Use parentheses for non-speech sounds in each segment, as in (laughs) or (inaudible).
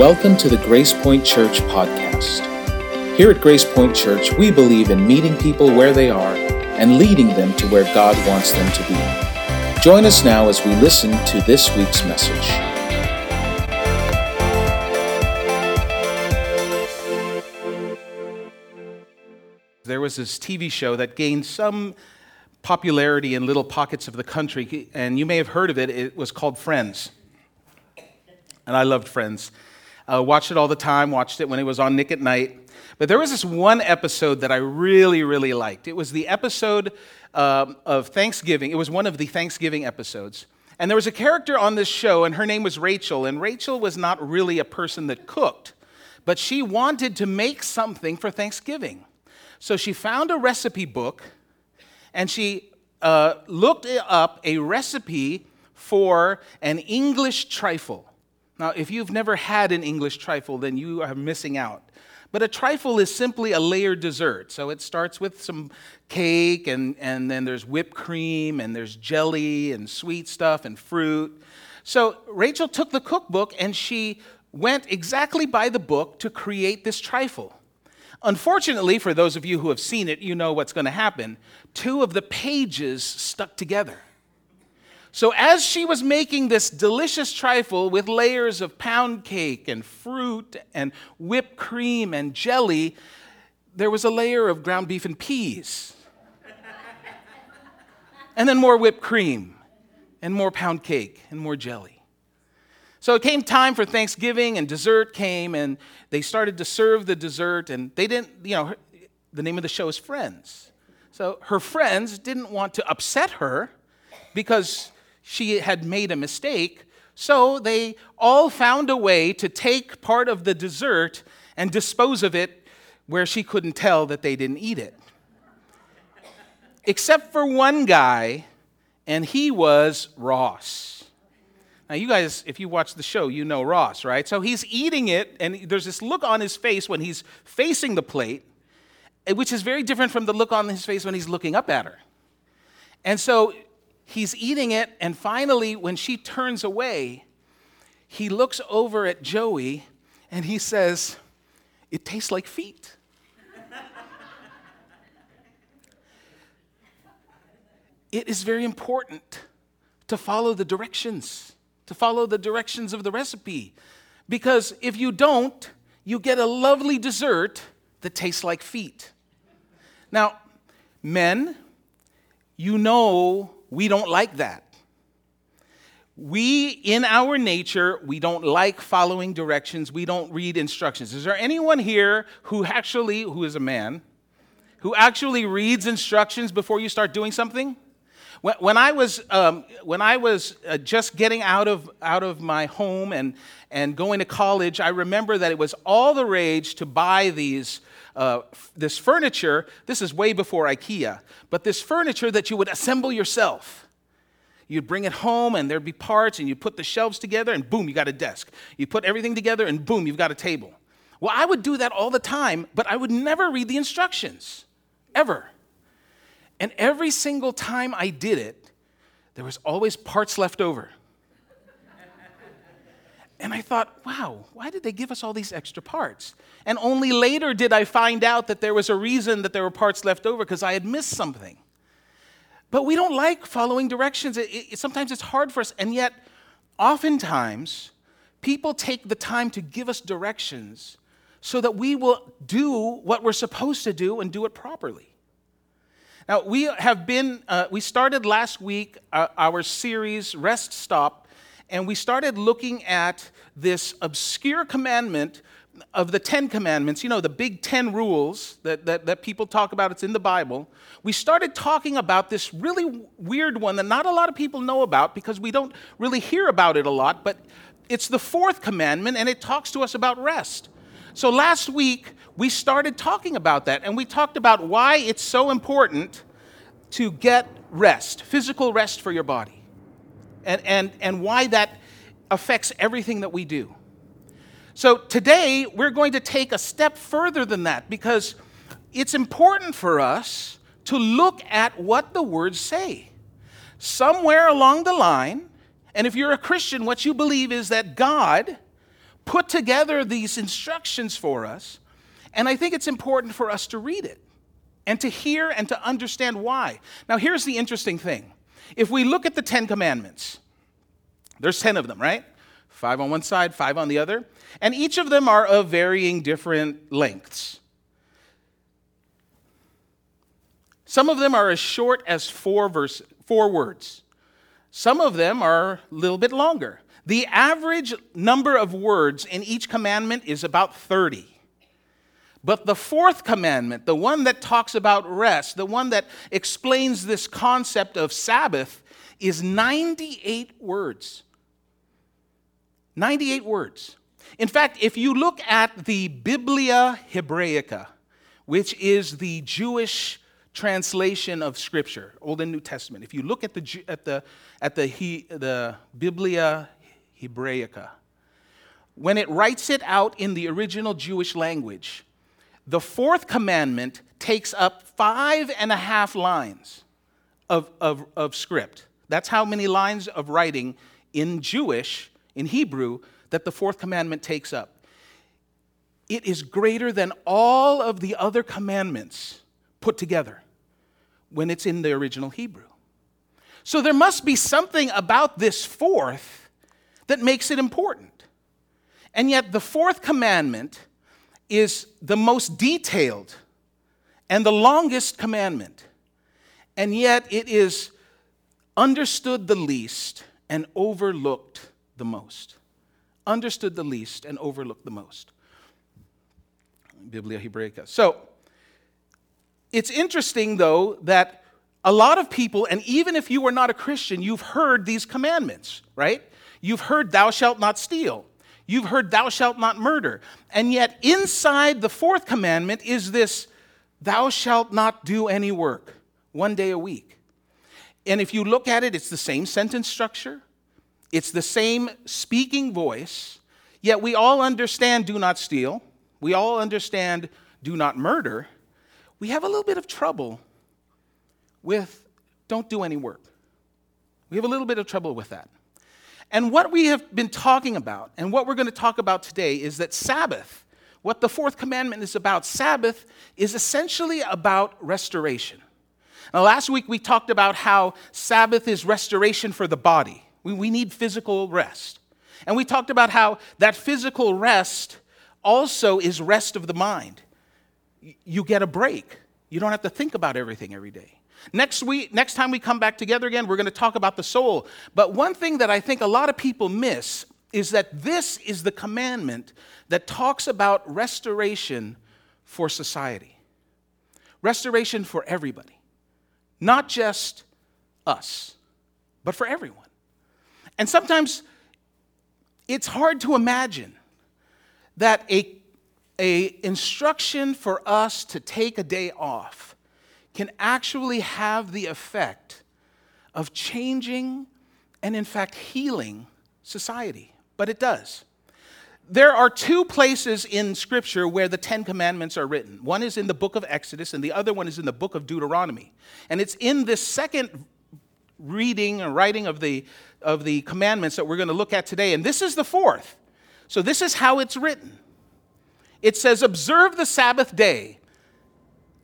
Welcome to the Grace Point Church podcast. Here at Grace Point Church, we believe in meeting people where they are and leading them to where God wants them to be. Join us now as we listen to this week's message. There was this TV show that gained some popularity in little pockets of the country, and you may have heard of it. It was called Friends. And I loved Friends. Uh, watched it all the time, watched it when it was on Nick at Nite. But there was this one episode that I really, really liked. It was the episode um, of Thanksgiving. It was one of the Thanksgiving episodes. And there was a character on this show, and her name was Rachel. And Rachel was not really a person that cooked, but she wanted to make something for Thanksgiving. So she found a recipe book and she uh, looked up a recipe for an English trifle. Now, if you've never had an English trifle, then you are missing out. But a trifle is simply a layered dessert. So it starts with some cake, and, and then there's whipped cream, and there's jelly, and sweet stuff, and fruit. So Rachel took the cookbook and she went exactly by the book to create this trifle. Unfortunately, for those of you who have seen it, you know what's going to happen. Two of the pages stuck together. So, as she was making this delicious trifle with layers of pound cake and fruit and whipped cream and jelly, there was a layer of ground beef and peas. and then more whipped cream and more pound cake and more jelly. So it came time for Thanksgiving, and dessert came, and they started to serve the dessert, and they didn't, you know, the name of the show is Friends. So her friends didn't want to upset her because she had made a mistake. So they all found a way to take part of the dessert and dispose of it where she couldn't tell that they didn't eat it. Except for one guy, and he was Ross. Now, you guys, if you watch the show, you know Ross, right? So he's eating it, and there's this look on his face when he's facing the plate, eh, which is very different from the look on his face when he's looking up at her. And so he's eating it, and finally, when she turns away, he looks over at Joey and he says, It tastes like feet. it is very important to follow the directions, to follow the directions of the recipe. Because if you don't, you get a lovely dessert that tastes like feet. Now, men, you know we don't like that. We, in our nature, we don't like following directions. We don't read instructions. Is there anyone here who actually, who is a man, who actually reads instructions before you start doing something? When, when I was, um, when I was uh, just getting out of, out of my home and, and going to college, I remember that it was all the rage to buy these uh, this furniture. This is way before IKEA, but this furniture that you would assemble yourself. You'd bring it home and there'd be parts, and you'd put the shelves together, and boom, you got a desk. You put everything together, and boom, you've got a table. Well, I would do that all the time, but I would never read the instructions, ever. And every single time I did it, there was always parts left over. And I thought, wow, why did they give us all these extra parts? And only later did I find out that there was a reason that there were parts left over because I had missed something. But we don't like following directions. It, it, sometimes it's hard for us. And yet, oftentimes, people take the time to give us directions so that we will do what we're supposed to do and do it properly. Now, we have been, uh, we started last week uh, our series, Rest Stop, and we started looking at this obscure commandment of the Ten Commandments, you know, the big ten rules that, that, that, people talk about, it's in the Bible. We started talking about this really weird one that not a lot of people know about because we don't really hear about it a lot, but it's the fourth commandment and it talks to us about rest. So last week, we started talking about that and we talked about why it's so important to get rest, physical rest for your body and, and, and why that affects everything that we do. So today, we're going to take a step further than that because it's important for us to look at what the words say. Somewhere along the line, and if you're a Christian, what you believe is that God put together these instructions for us, and I think it's important for us to read it and to hear and to understand why. Now, here's the interesting thing. If we look at the Ten Commandments, there's 10 of them, right? Five on one side, five on the other. And each of them are of varying different lengths. Some of them are as short as four, verse, four words. Some of them are a little bit longer. The average number of words in each commandment is about 30. But the fourth commandment, the one that talks about rest, the one that explains this concept of Sabbath, is 98 words. 98 words. In fact, if you look at the Biblia Hebraica, which is the Jewish translation of Scripture, Old and New Testament, if you look at the, at the, at the, the Biblia Hebraica, when it writes it out in the original Jewish language, the fourth commandment takes up five and a half lines of, of, of script. That's how many lines of writing in Jewish, in Hebrew, that the fourth commandment takes up. It is greater than all of the other commandments put together when it's in the original Hebrew. So there must be something about this fourth that makes it important. And yet, the fourth commandment is the most detailed and the longest commandment, and yet it is understood the least and overlooked the most. Understood the least and overlooked the most. Biblia Hebraica. So, it's interesting though that a lot of people, and even if you are not a Christian, you've heard these commandments, right? You've heard, Thou shalt not steal. You've heard, Thou shalt not murder. And yet, inside the fourth commandment is this, Thou shalt not do any work, one day a week. And if you look at it, it's the same sentence structure, it's the same speaking voice, yet we all understand do not steal. We all understand do not murder. We have a little bit of trouble with don't do any work. We have a little bit of trouble with that. And what we have been talking about, and what we're going to talk about today, is that Sabbath, what the fourth commandment is about, Sabbath is essentially about restoration. Now, last week we talked about how Sabbath is restoration for the body. We, we need physical rest. And we talked about how that physical rest also is rest of the mind. You get a break, you don't have to think about everything every day. Next week, next time we come back together again, we're going to talk about the soul. But one thing that I think a lot of people miss is that this is the commandment that talks about restoration for society. Restoration for everybody. Not just us, but for everyone. And sometimes it's hard to imagine that a, a instruction for us to take a day off can actually have the effect of changing and, in fact, healing society. But it does. There are two places in Scripture where the Ten Commandments are written. One is in the book of Exodus, and the other one is in the book of Deuteronomy. And it's in this second reading and writing of the, of the commandments that we're going to look at today. And this is the fourth. So, this is how it's written it says, Observe the Sabbath day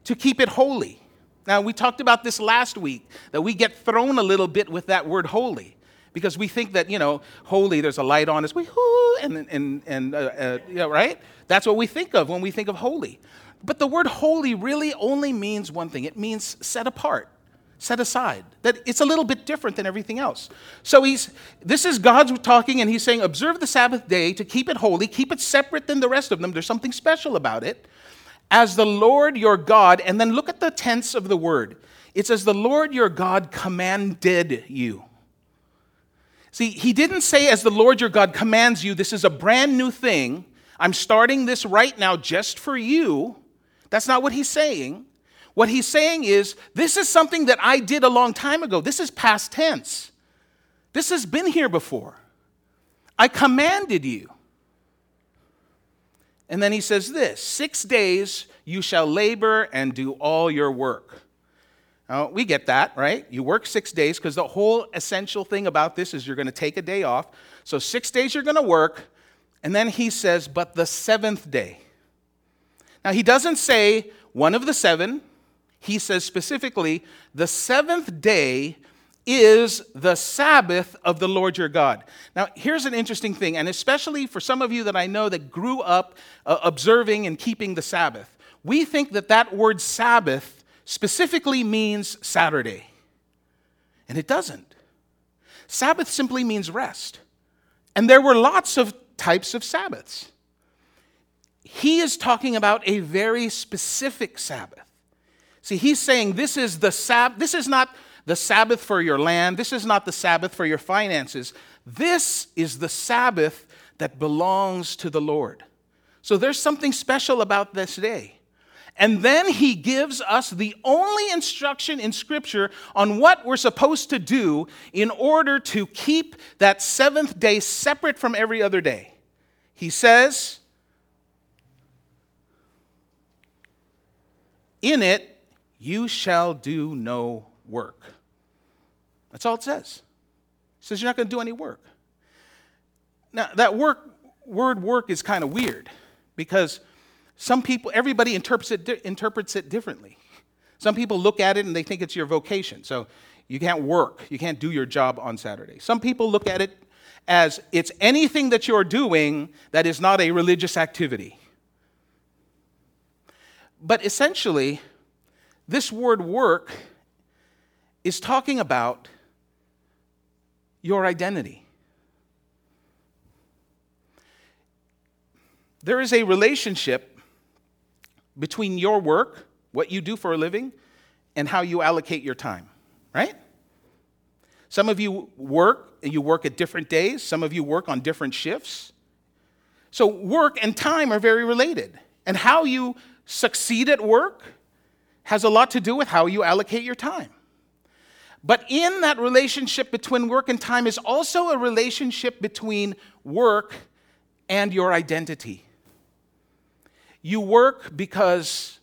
to keep it holy. Now, we talked about this last week that we get thrown a little bit with that word holy because we think that, you know, holy, there's a light on us, we, and, and, and uh, uh, know, right? That's what we think of when we think of holy. But the word holy really only means one thing it means set apart, set aside. That it's a little bit different than everything else. So he's, this is God's talking, and he's saying, observe the Sabbath day to keep it holy, keep it separate than the rest of them. There's something special about it as the Lord your God, and then look at the tense of the word. It says, the Lord your God commanded you. See, he didn't say, as the Lord your God commands you, this is a brand new thing. I'm starting this right now just for you. That's not what he's saying. What he's saying is, this is something that I did a long time ago. This is past tense. This has been here before. I commanded you. And then he says this Six days you shall labor and do all your work. Now, we get that, right? You work six days because the whole essential thing about this is you're going to take a day off. So, six days you're going to work, And then he says, but the seventh day. Now, he doesn't say one of the seven. He says specifically, the seventh day is the Sabbath of the Lord your God. Now, here's an interesting thing, and especially for some of you that I know that grew up uh, observing and keeping the Sabbath, we think that that word Sabbath specifically means Saturday. And it doesn't. Sabbath simply means rest. And there were lots of types of Sabbaths. He is talking about a very specific Sabbath. See, he's saying this is the Sabbath, this is not the Sabbath for your land. This is not the Sabbath for your finances. This is the Sabbath that belongs to the Lord. So there's something special about this day. And then he gives us the only instruction in Scripture on what we're supposed to do in order to keep that seventh day separate from every other day. He says, In it you shall do no work. That's all it says. It says you're not going to do any work. Now, that work, word work is kind of weird because some people, everybody interprets it, interprets it differently. Some people look at it and they think it's your vocation. So you can't work, you can't do your job on Saturday. Some people look at it as it's anything that you're doing that is not a religious activity. But essentially, this word work is talking about your identity. There is a relationship between your work, what you do for a living, and how you allocate your time, right? Some of you work and you work at different days, some of you work on different shifts. So, work and time are very related. And how you succeed at work has a lot to do with how you allocate your time. But in that relationship between work and time is also a relationship between work and your identity. You work because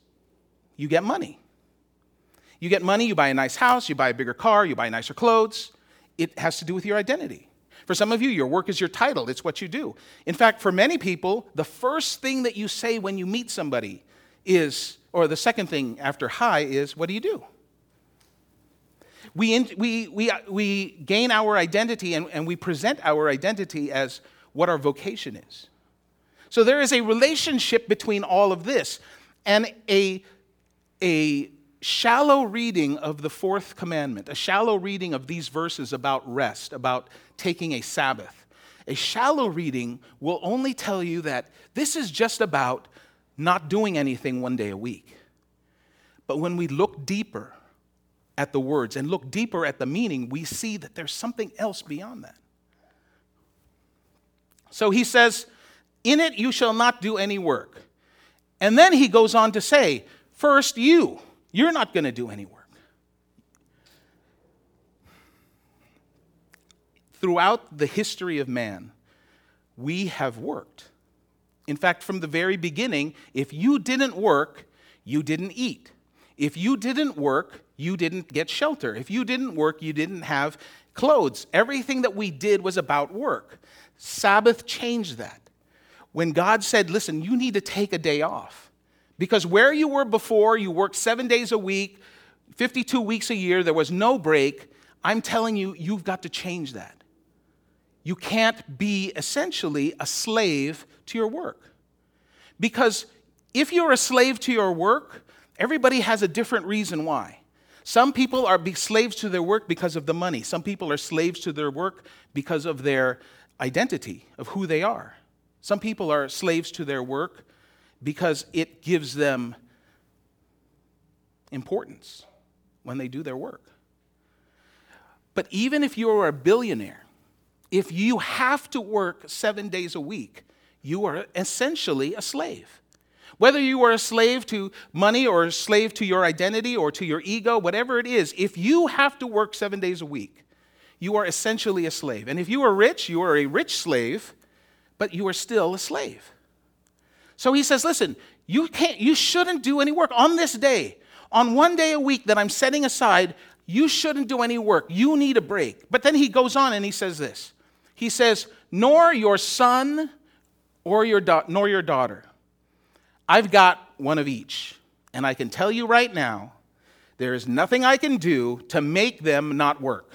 you get money. You get money, you buy a nice house, you buy a bigger car, you buy nicer clothes. It has to do with your identity. For some of you, your work is your title, it's what you do. In fact, for many people, the first thing that you say when you meet somebody is, or the second thing after hi is, What do you do? We, in, we, we, uh, we gain our identity and, and we present our identity as what our vocation is. So there is a relationship between all of this and a, a shallow reading of the fourth commandment, a shallow reading of these verses about rest, about taking a Sabbath. A shallow reading will only tell you that this is just about not doing anything one day a week. But when we look deeper, at the words and look deeper at the meaning, we see that there's something else beyond that. So he says, In it you shall not do any work. And then he goes on to say, First, you, you're not going to do any work. Throughout the history of man, we have worked. In fact, from the very beginning, if you didn't work, you didn't eat. If you didn't work, you didn't get shelter. If you didn't work, you didn't have clothes. Everything that we did was about work. Sabbath changed that. When God said, listen, you need to take a day off. Because where you were before, you worked seven days a week, 52 weeks a year, there was no break. I'm telling you, you've got to change that. You can't be essentially a slave to your work. Because if you're a slave to your work, everybody has a different reason why. Some people are slaves to their work because of the money. Some people are slaves to their work because of their identity, of who they are. Some people are slaves to their work because it gives them importance when they do their work. But even if you're a billionaire, if you have to work seven days a week, you are essentially a slave. Whether you are a slave to money or a slave to your identity or to your ego, whatever it is, if you have to work seven days a week, you are essentially a slave. And if you are rich, you are a rich slave, but you are still a slave. So he says, listen, you can't you shouldn't do any work on this day. On one day a week that I'm setting aside, you shouldn't do any work. You need a break. But then he goes on and he says this. He says, "Nor your son or your da- nor your daughter. I've got one of each. And I can tell you right now, there is nothing I can do to make them not work.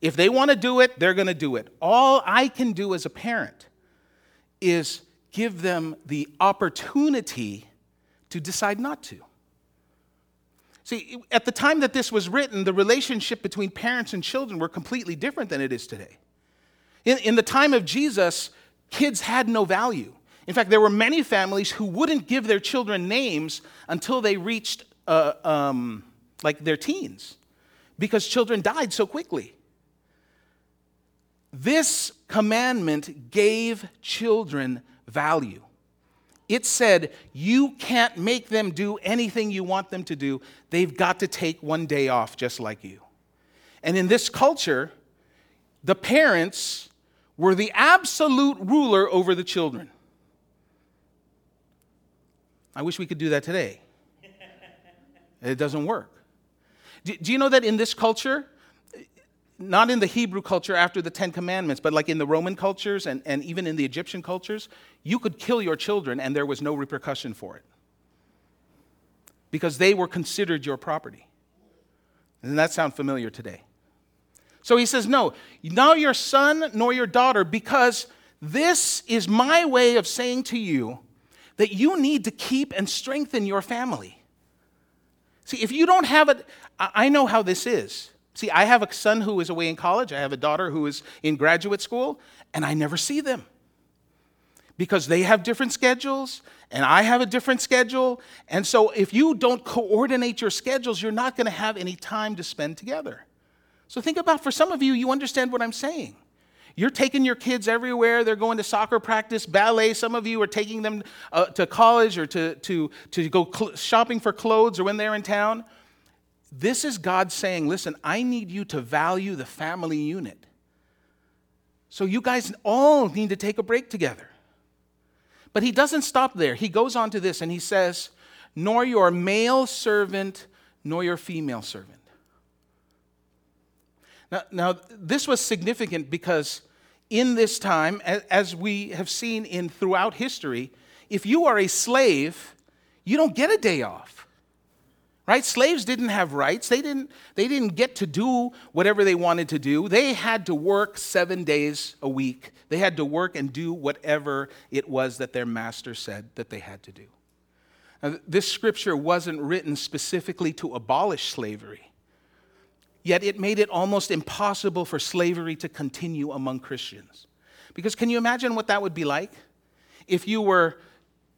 If they want to do it, they're going to do it. All I can do as a parent is give them the opportunity to decide not to. See, at the time that this was written, the relationship between parents and children were completely different than it is today. In, in the time of Jesus, kids had no value. In fact, there were many families who wouldn't give their children names until they reached uh, um, like their teens because children died so quickly. This commandment gave children value. It said, You can't make them do anything you want them to do. They've got to take one day off just like you. And in this culture, the parents were the absolute ruler over the children. I wish we could do that today. (laughs) It doesn't work. Do, do, you know that in this culture, not in the Hebrew culture after the Ten Commandments, but like in the Roman cultures and, and even in the Egyptian cultures, you could kill your children and there was no repercussion for it because they were considered your property. Doesn't that sound familiar today? So he says, No, not your son nor your daughter, because this is my way of saying to you that you need to keep and strengthen your family. See, if you don't have it, I know how this is. See, I have a son who is away in college, I have a daughter who is in graduate school, and I never see them because they have different schedules and I have a different schedule. And so, if you don't coordinate your schedules, you're not going to have any time to spend together. So, think about for some of you, you understand what I'm saying. You're taking your kids everywhere. They're going to soccer practice, ballet. Some of you are taking them uh, to college or to, to, to go cl- shopping for clothes or when they're in town. This is God saying, listen, I need you to value the family unit. So you guys all need to take a break together. But he doesn't stop there. He goes on to this and he says, nor your male servant, nor your female servant. Now, now, this was significant because in this time, as we have seen in throughout history, if you are a slave, you don't get a day off. Right? Slaves didn't have rights. They didn't, they didn't get to do whatever they wanted to do. They had to work seven days a week. They had to work and do whatever it was that their master said that they had to do. Now, this scripture wasn't written specifically to abolish slavery. Yet it made it almost impossible for slavery to continue among Christians. Because can you imagine what that would be like? If you were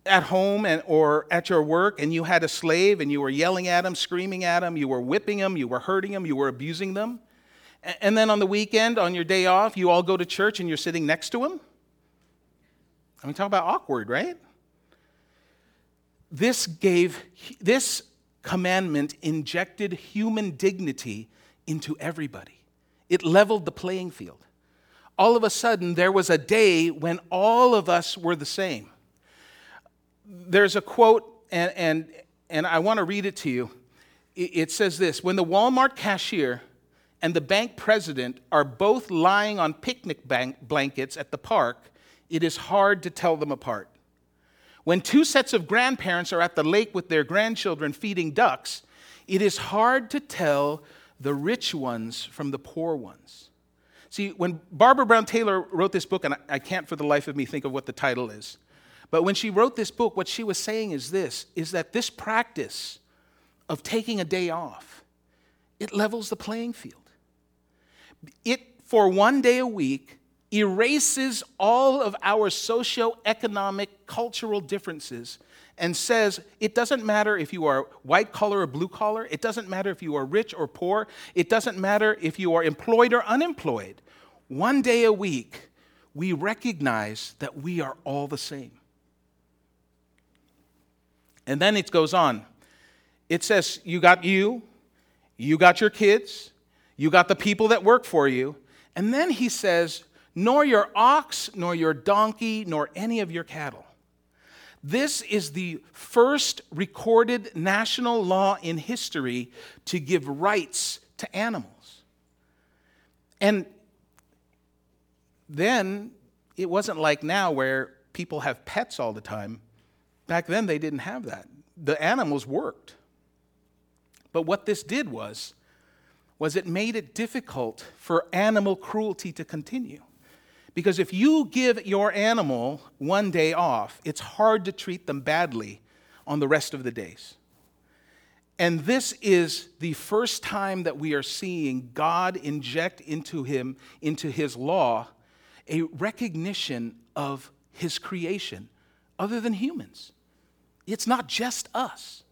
at home and, or at your work and you had a slave and you were yelling at him, screaming at him, you were whipping him, you were hurting him, you were abusing them. And then on the weekend, on your day off, you all go to church and you're sitting next to him. I mean, talk about awkward, right? This gave, this commandment injected human dignity into everybody. It leveled the playing field. All of a sudden, there was a day when all of us were the same. There's a quote, and, and, and I want to read it to you. It says this When the Walmart cashier and the bank president are both lying on picnic blankets at the park, it is hard to tell them apart. When two sets of grandparents are at the lake with their grandchildren feeding ducks, it is hard to tell the rich ones from the poor ones. See, when Barbara Brown Taylor wrote this book, and I can't for the life of me think of what the title is, but when she wrote this book, what she was saying is this is that this practice of taking a day off, it levels the playing field. It, for one day a week, erases all of our socio-economic, cultural differences and says it doesn't matter if you are white collar or blue collar, it doesn't matter if you are rich or poor, it doesn't matter if you are employed or unemployed. One day a week, we recognize that we are all the same. And then it goes on. It says, You got you, you got your kids, you got the people that work for you. And then he says, Nor your ox, nor your donkey, nor any of your cattle. This is the first recorded national law in history to give rights to animals. And then it wasn't like now where people have pets all the time. Back then, they didn't have that. The animals worked. But what this did was, was it made it difficult for animal cruelty to continue. Because if you give your animal one day off, it's hard to treat them badly on the rest of the days. And this is the first time that we are seeing God inject into him, into his law, a recognition of his creation other than humans. It's not just us,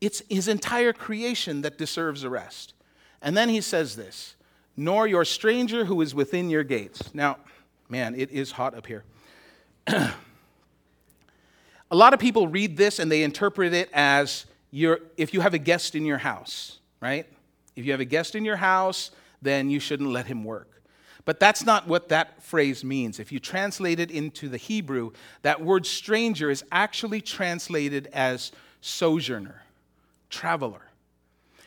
it's his entire creation that deserves a rest. And then he says this nor your stranger who is within your gates. Now, man, it is hot up here. (clears throat) a lot of people read this and they interpret it as if you have a guest in your house, right? If you have a guest in your house, then you shouldn't let him work. But that's not what that phrase means. If you translate it into the Hebrew, that word stranger is actually translated as sojourner, traveler.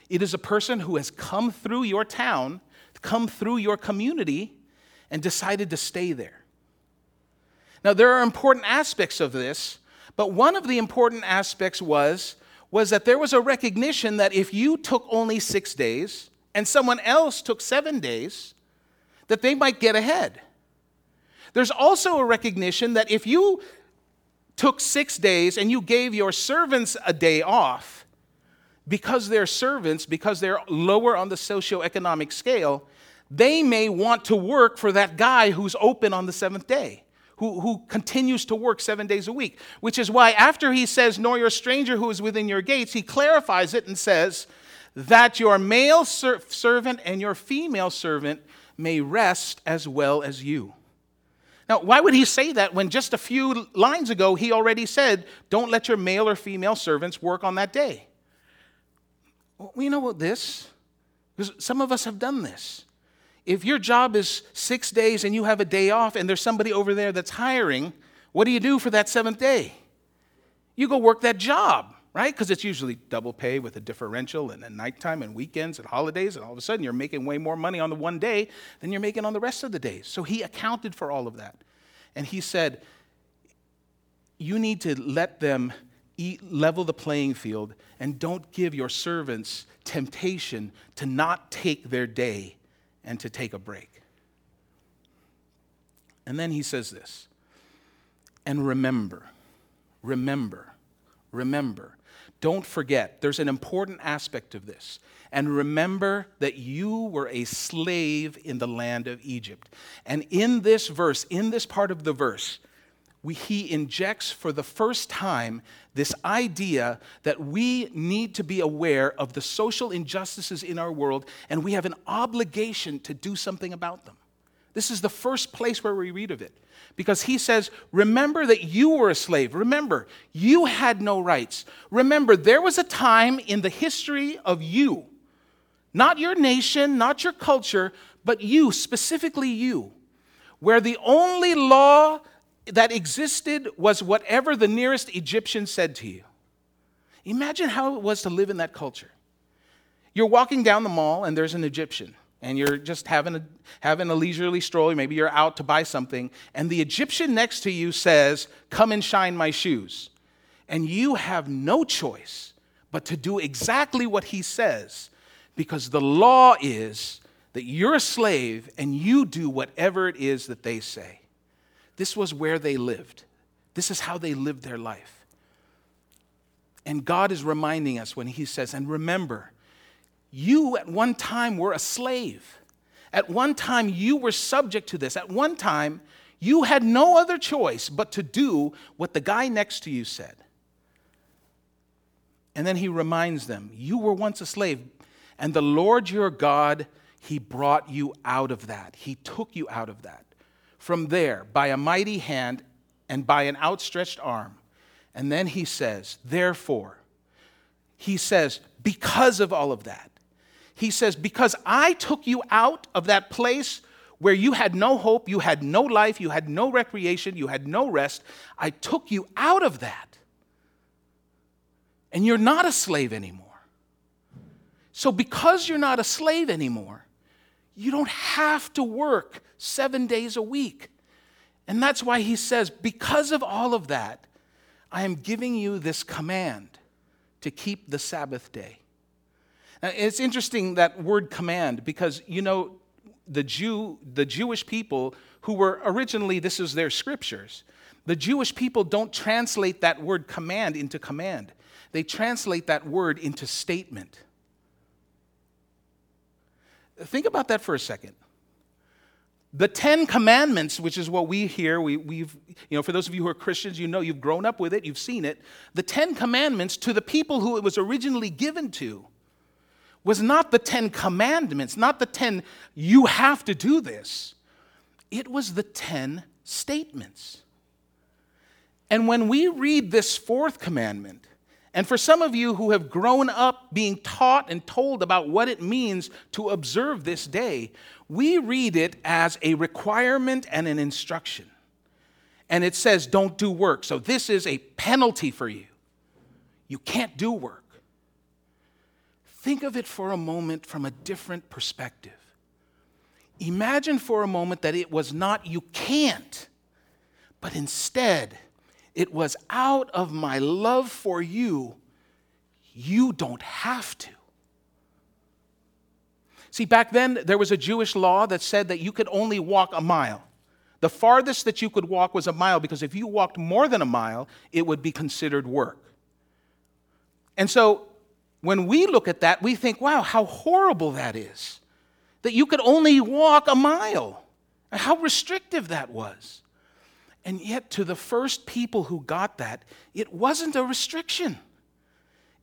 It is a person who has come through your town, come through your community, and decided to stay there. Now, there are important aspects of this, but one of the important aspects was, was that there was a recognition that if you took only six days and someone else took seven days, that they might get ahead. There's also a recognition that if you took six days and you gave your servants a day off, because they're servants, because they're lower on the socioeconomic scale, they may want to work for that guy who's open on the seventh day, who, who continues to work seven days a week. Which is why, after he says, Nor your stranger who is within your gates, he clarifies it and says, That your male ser- servant and your female servant may rest as well as you. Now, why would he say that when just a few lines ago he already said, Don't let your male or female servants work on that day? Well, know what this? Because some of us have done this. If your job is six days and you have a day off and there's somebody over there that's hiring, what do you do for that seventh day? You go work that job right? Because it's usually double pay with a differential and at nighttime and weekends and holidays, and all of a sudden you're making way more money on the one day than you're making on the rest of the days. So he accounted for all of that. And he said, You need to let them eat, level the playing field and don't give your servants temptation to not take their day and to take a break. And then he says this, and remember, remember, remember don't forget, there's an important aspect of this. And remember that you were a slave in the land of Egypt. And in this verse, in this part of the verse, we, he injects for the first time this idea that we need to be aware of the social injustices in our world and we have an obligation to do something about them. This is the first place where we read of it because he says, Remember that you were a slave. Remember, you had no rights. Remember, there was a time in the history of you, not your nation, not your culture, but you, specifically you, where the only law that existed was whatever the nearest Egyptian said to you. Imagine how it was to live in that culture. You're walking down the mall and there's an Egyptian and you're just having a, having a leisurely stroll, maybe you're out to buy something, and the Egyptian next to you says, Come and shine my shoes. And you have no choice but to do exactly what he says, because the law is that you're a slave and you do whatever it is that they say. This was where they lived, this is how they lived their life. And God is reminding us when he says, And remember, you at one time were a slave. At one time, you were subject to this. At one time, you had no other choice but to do what the guy next to you said. And then he reminds them, You were once a slave, and the Lord your God, he brought you out of that. He took you out of that. From there, by a mighty hand and by an outstretched arm. And then he says, Therefore, he says, because of all of that, he says, Because I took you out of that place where you had no hope, you had no life, you had no recreation, you had no rest, I took you out of that. And you're not a slave anymore. So, because you're not a slave anymore, you don't have to work seven days a week. And that's why he says, because of all of that, I am giving you this command to keep the Sabbath day. Now, it's interesting that word command because, you know, the Jew, the Jewish people who were originally, this is their scriptures, the Jewish people don't translate that word command into command. They translate that word into statement. Think about that for a second. The Ten Commandments, which is what we hear, we, we've, you know, for those of you who are Christians, you know, you've grown up with it, you've seen it. The Ten Commandments to the people who it was originally given to was not the Ten Commandments, not the Ten, you have to do this. It was the Ten Statements. And when we read this fourth commandment, and for some of you who have grown up being taught and told about what it means to observe this day, we read it as a requirement and an instruction. And it says, don't do work. So this is a penalty for you. You can't do work. Think of it for a moment from a different perspective. Imagine for a moment that it was not you can't, but instead, it was out of my love for you, you don't have to. See, back then, there was a Jewish law that said that you could only walk a mile. The farthest that you could walk was a mile because if you walked more than a mile, it would be considered work. And so when we look at that, we think, wow, how horrible that is. That you could only walk a mile. How restrictive that was. And yet, to the first people who got that, it wasn't a restriction,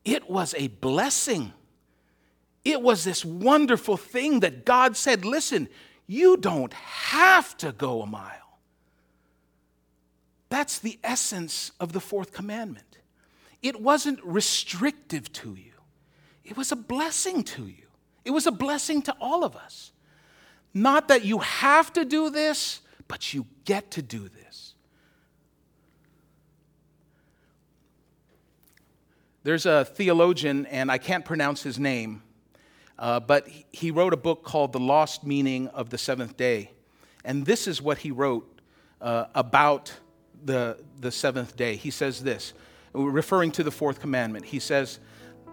it was a blessing. It was this wonderful thing that God said, listen, you don't have to go a mile. That's the essence of the fourth commandment. It wasn't restrictive to you, it was a blessing to you. It was a blessing to all of us. Not that you have to do this, but you get to do this. There's a theologian, and I can't pronounce his name uh, but he wrote a book called The Lost Meaning of the Seventh Day. And this is what he wrote uh, about the, the seventh day. He says this, referring to the fourth commandment. He says,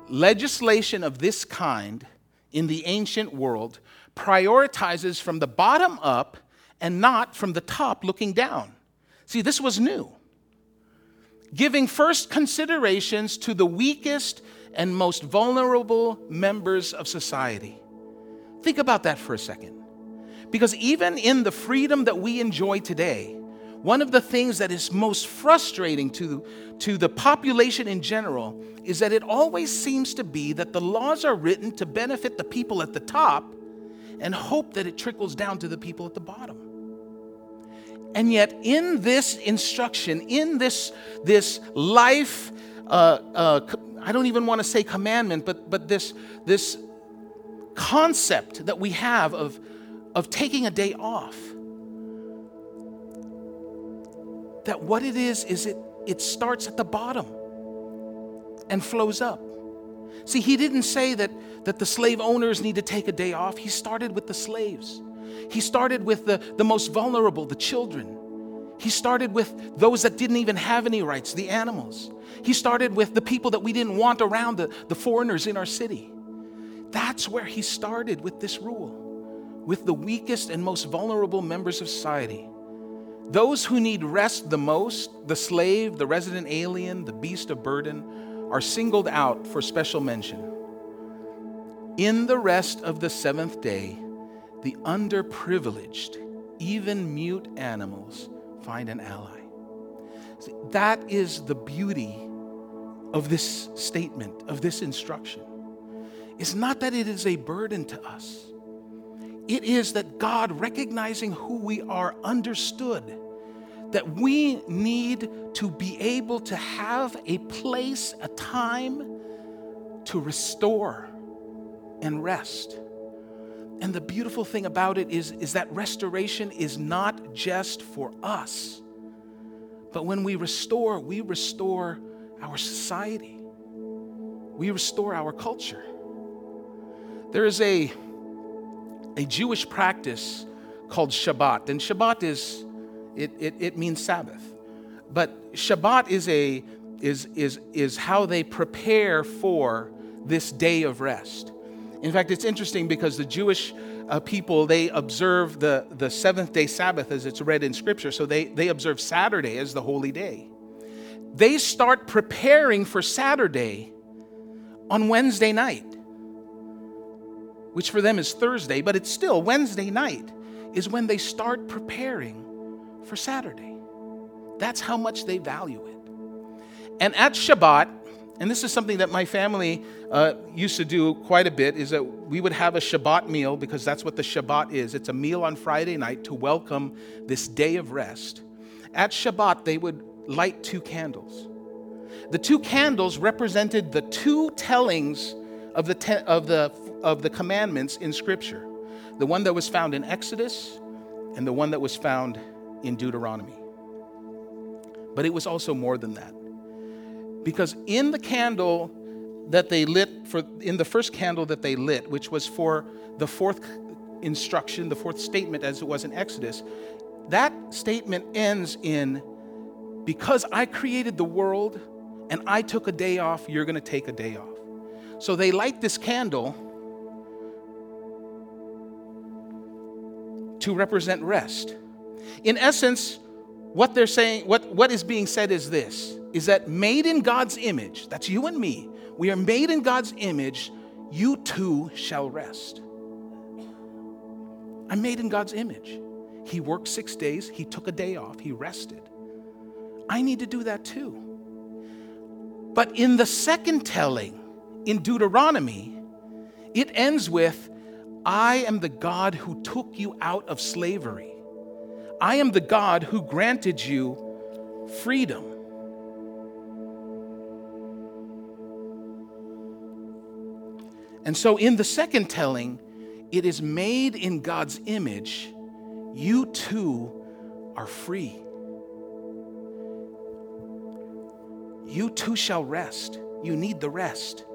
Legislation of this kind in the ancient world prioritizes from the bottom up and not from the top looking down. See, this was new. Giving first considerations to the weakest and most vulnerable members of society. Think about that for a second. Because even in the freedom that we enjoy today, one of the things that is most frustrating to, to the population in general is that it always seems to be that the laws are written to benefit the people at the top and hope that it trickles down to the people at the bottom. And yet, in this instruction, in this, this life uh, uh, I don't even want to say commandment, but, but this, this concept that we have of, of taking a day off. That what it is, is it, it starts at the bottom and flows up. See, he didn't say that, that the slave owners need to take a day off. He started with the slaves. He started with the, the most vulnerable, the children. He started with those that didn't even have any rights, the animals. He started with the people that we didn't want around, the, the foreigners in our city. That's where he started with this rule, with the weakest and most vulnerable members of society. Those who need rest the most, the slave, the resident alien, the beast of burden, are singled out for special mention. In the rest of the seventh day, the underprivileged, even mute animals, find an ally. See, that is the beauty of this statement, of this instruction. It's not that it is a burden to us, it is that God, recognizing who we are, understood that we need to be able to have a place, a time to restore and rest. And the beautiful thing about it is, is that restoration is not just for us, but when we restore, we restore our society, we restore our culture. There is a, a Jewish practice called Shabbat, and Shabbat is, It, it, it means Sabbath. But Shabbat is, a, is, is, is how they prepare for this day of rest. In fact, it's interesting because the Jewish uh, people, they observe the, the seventh day Sabbath as it's read in Scripture. So they, they observe Saturday as the holy day. They start preparing for Saturday on Wednesday night, which for them is Thursday, but it's still Wednesday night is when they start preparing for Saturday. That's how much they value it. And at Shabbat, and this is something that my family uh, used to do quite a bit, is that we would have a Shabbat meal because that's what the Shabbat is. It's a meal on Friday night to welcome this day of rest. At Shabbat, they would light two candles. The two candles represented the two tellings of the, te- of the, of the commandments in Scripture the one that was found in Exodus and the one that was found in Deuteronomy. But it was also more than that. Because in the candle that they lit, for, in the first candle that they lit, which was for the fourth instruction, the fourth statement as it was in Exodus, that statement ends in because I created the world and I took a day off, you're going to take a day off. So they light this candle to represent rest. In essence, what they're saying, what, what is being said is this is that made in God's image, that's you and me, we are made in God's image, you too shall rest. I'm made in God's image. He worked six days, he took a day off, he rested. I need to do that too. But in the second telling, in Deuteronomy, it ends with, I am the God who took you out of slavery. I am the God who granted you freedom. And so, in the second telling, it is made in God's image. You too are free. You too shall rest. You need the rest.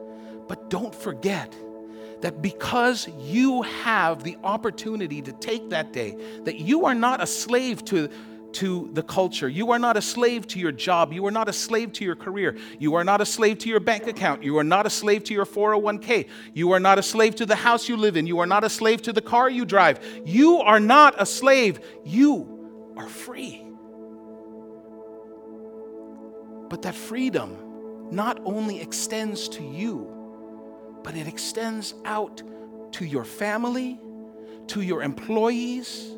But don't forget that because you have the opportunity to take that day, that you are not a slave to, to the culture. You are not a slave to your job. You are not a slave to your career. You are not a slave to your bank account. You are not a slave to your 401k. You are not a slave to the house you live in. You are not a slave to the car you drive. You are not a slave. You are free. But that freedom not only extends to you, but it extends out to your family, to your employees,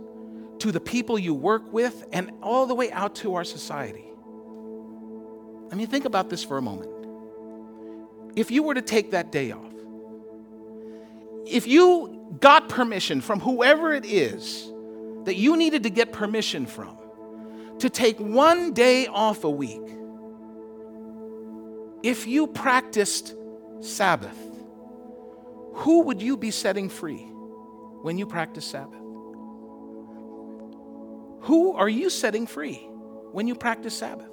to the people you work with, and all the way out to our society. I mean, think about this for a moment. If you were to take that day off, if you got permission from whoever it is that you needed to get permission from to take one day off a week, if you practiced Sabbath, who would you be setting free when you practice Sabbath? Who are you setting free when you practice Sabbath?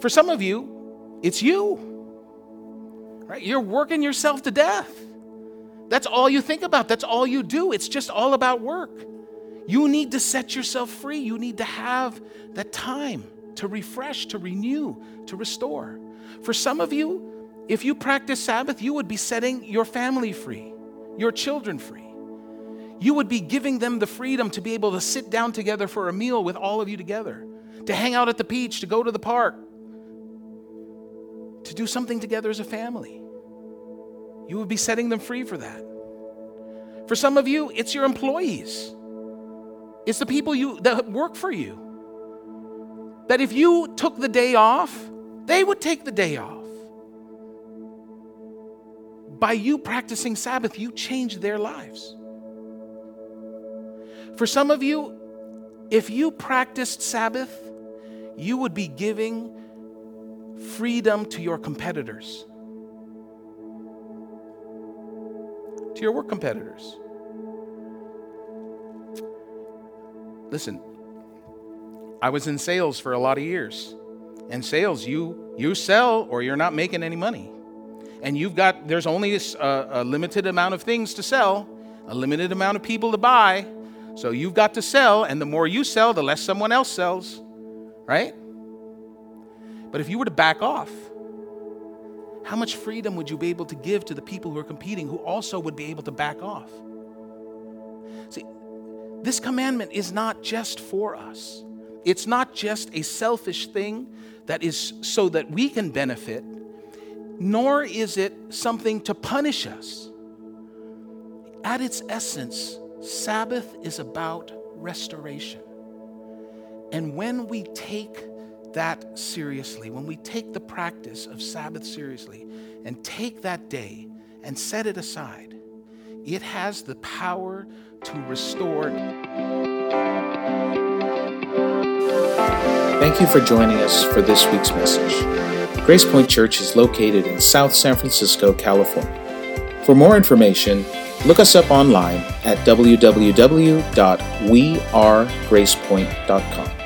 For some of you, it's you. Right? You're working yourself to death. That's all you think about. That's all you do. It's just all about work. You need to set yourself free. You need to have that time to refresh, to renew, to restore. For some of you, if you practice Sabbath, you would be setting your family free, your children free. You would be giving them the freedom to be able to sit down together for a meal with all of you together, to hang out at the beach, to go to the park, to do something together as a family. You would be setting them free for that. For some of you, it's your employees. It's the people you that work for you. That if you took the day off, they would take the day off by you practicing Sabbath, you change their lives. For some of you, if you practiced Sabbath, you would be giving freedom to your competitors, to your work competitors. Listen, I was in sales for a lot of years. And sales, you, you sell or you're not making any money and you've got, there's only a, a limited amount of things to sell, a limited amount of people to buy. So you've got to sell, and the more you sell, the less someone else sells, right? But if you were to back off, how much freedom would you be able to give to the people who are competing who also would be able to back off? See, this commandment is not just for us. It's not just a selfish thing that is so that we can benefit, nor is it something to punish us. At its essence, Sabbath is about restoration. And when we take that seriously, when we take the practice of Sabbath seriously and take that day and set it aside, it has the power to restore. Thank you for joining us for this week's message. Grace Point Church is located in South San Francisco, California. For more information, look us up online at www.wearegracepoint.com.